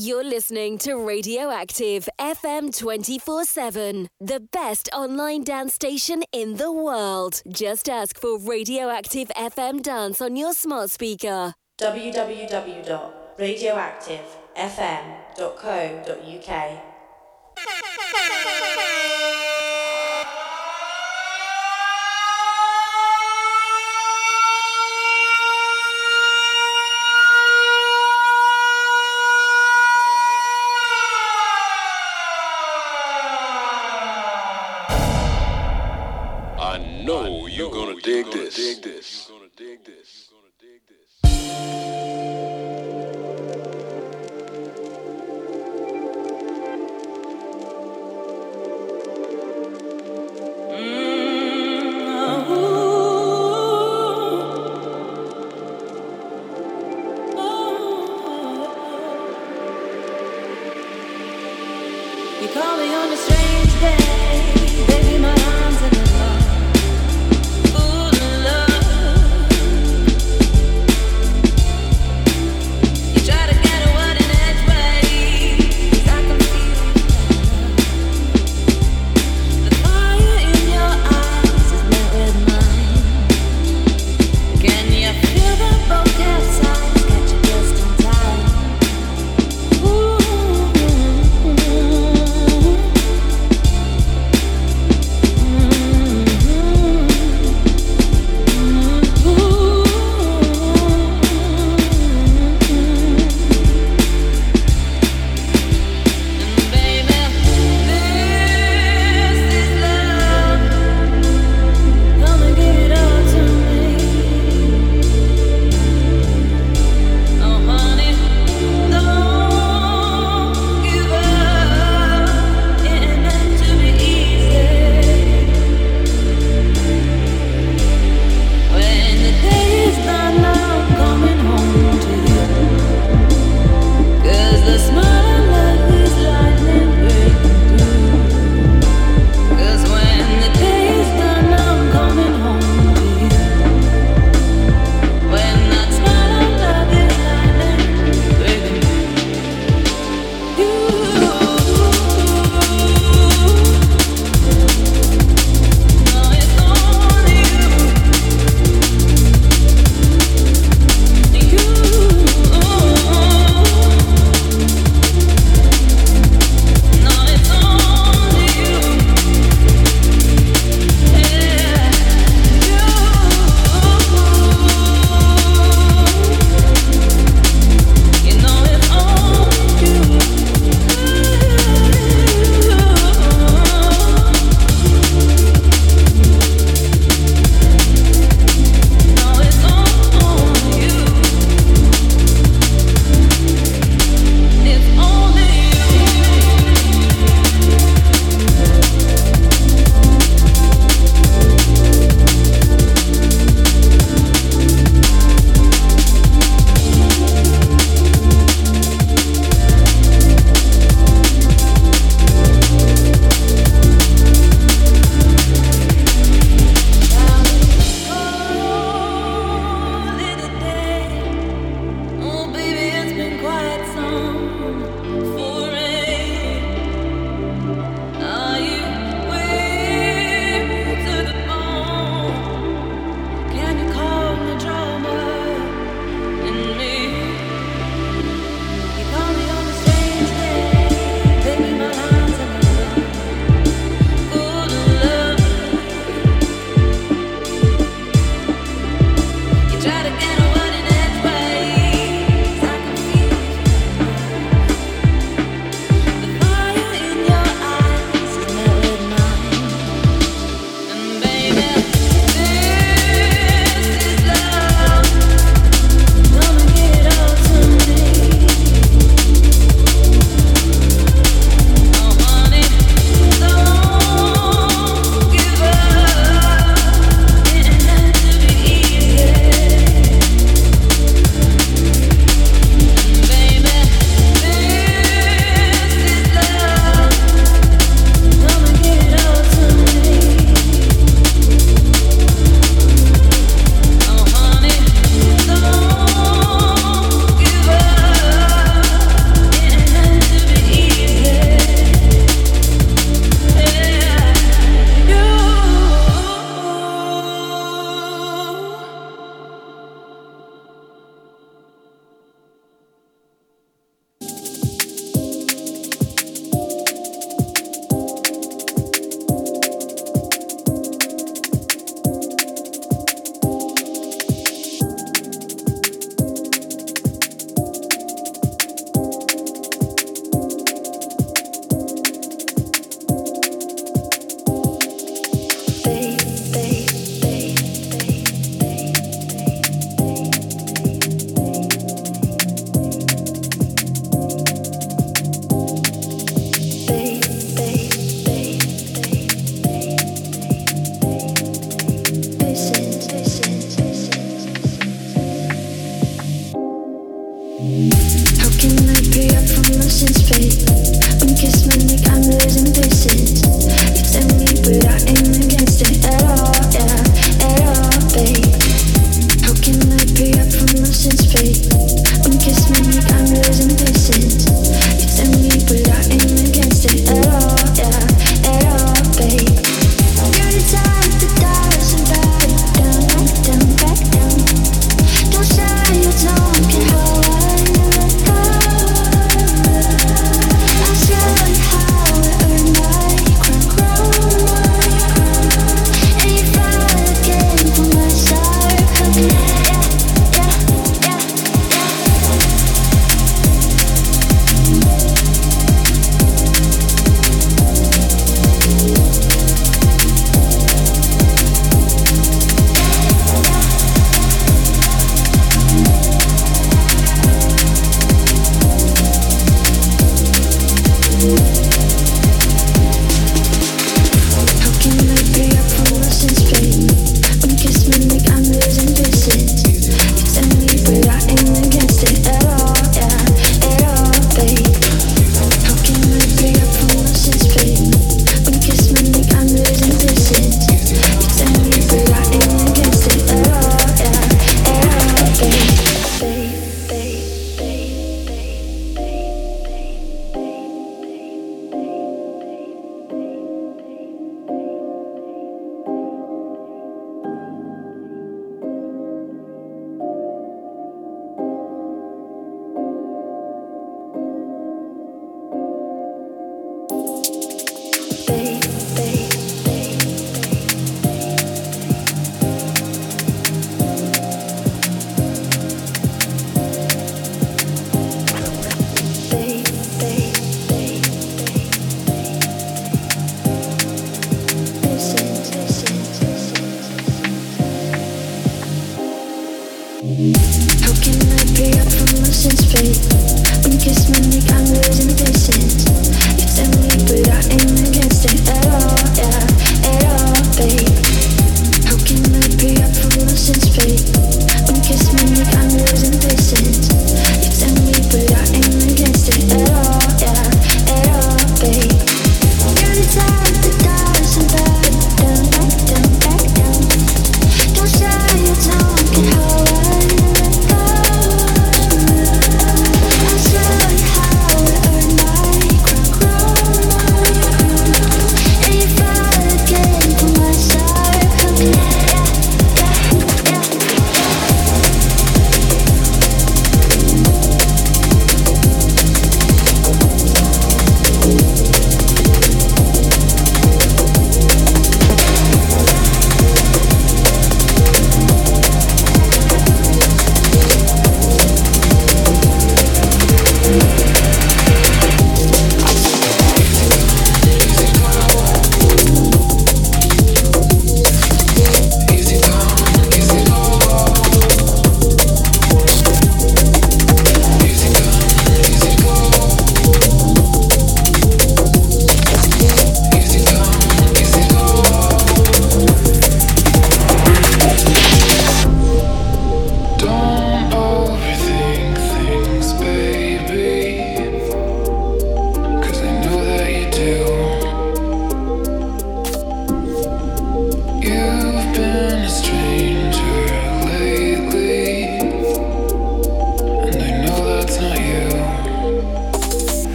You're listening to Radioactive FM 24 7, the best online dance station in the world. Just ask for Radioactive FM Dance on your smart speaker. www.radioactivefm.co.uk dig this. Dig this.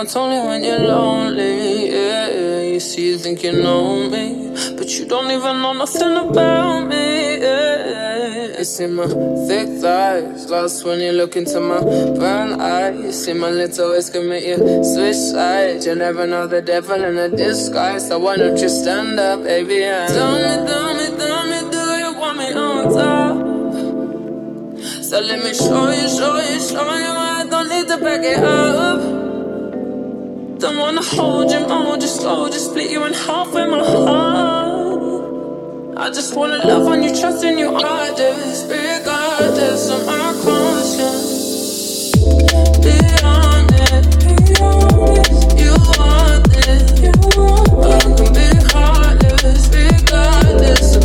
That's only when you're lonely. Yeah. You see, you think you know me, but you don't even know nothing about me. Yeah. You see my thick thighs, lost when you look into my brown eyes. You see my little ways can make you switch sides. You never know the devil in a disguise, so why don't you stand up, baby? And tell me, tell me, tell me, do you want me on top? So let me show you, show you, show you I don't need to back it up. Don't wanna hold you more, just slow, just split you in half with my heart. I just wanna love on you, trust in you, I just regardless of my conscience. Be honest, be honest. You want this, you want I can be heartless, regardless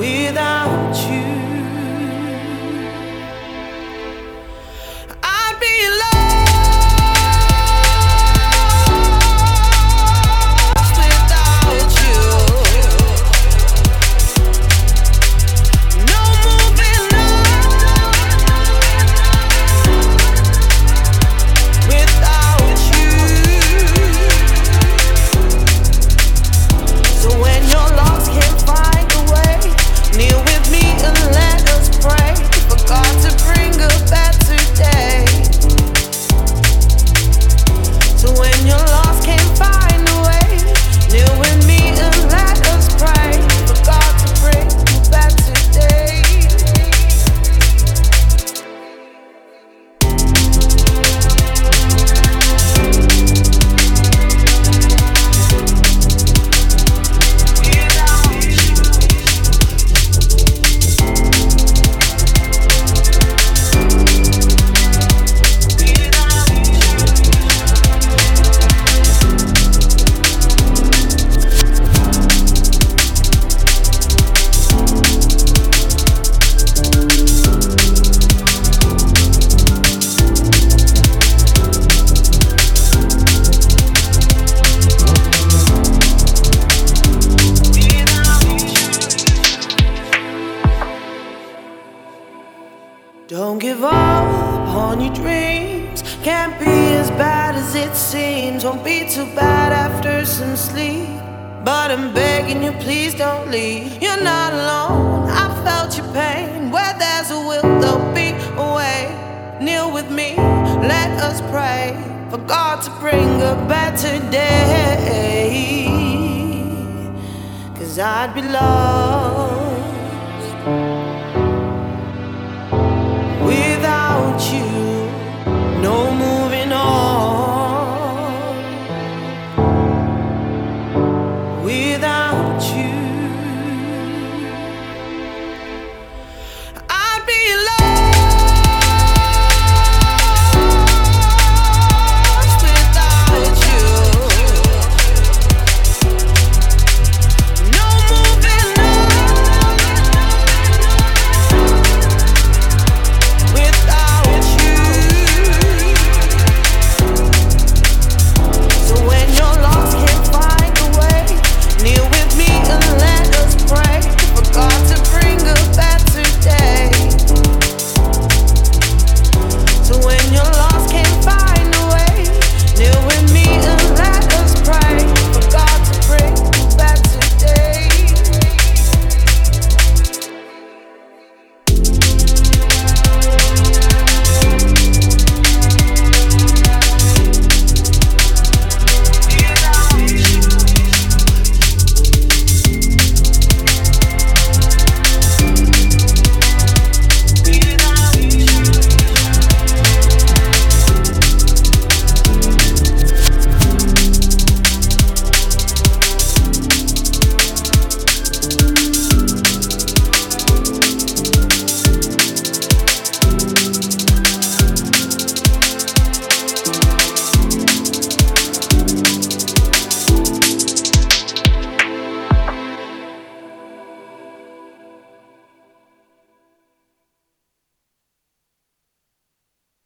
I'd be